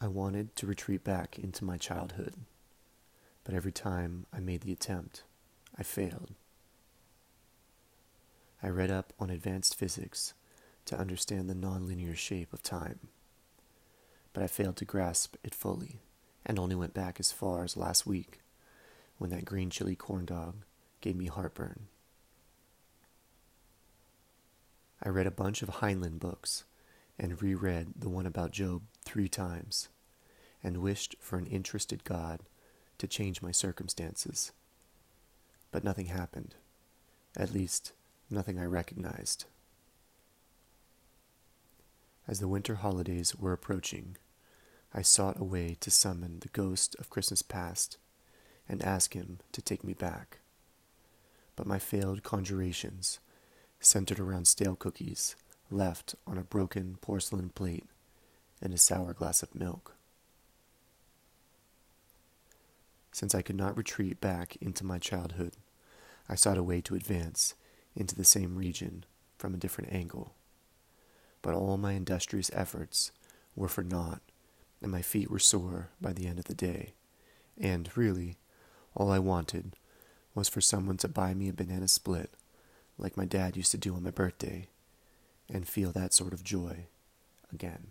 I wanted to retreat back into my childhood, but every time I made the attempt, I failed. I read up on advanced physics to understand the nonlinear shape of time, but I failed to grasp it fully and only went back as far as last week when that green chili corn dog gave me heartburn. I read a bunch of Heinlein books and reread the one about Job three times and wished for an interested God to change my circumstances. But nothing happened. At least, nothing I recognized. As the winter holidays were approaching, I sought a way to summon the ghost of Christmas past and ask him to take me back. But my failed conjurations centered around stale cookies left on a broken porcelain plate and a sour glass of milk. Since I could not retreat back into my childhood, I sought a way to advance into the same region from a different angle. But all my industrious efforts were for naught, and my feet were sore by the end of the day. And, really, all I wanted was for someone to buy me a banana split, like my dad used to do on my birthday, and feel that sort of joy again.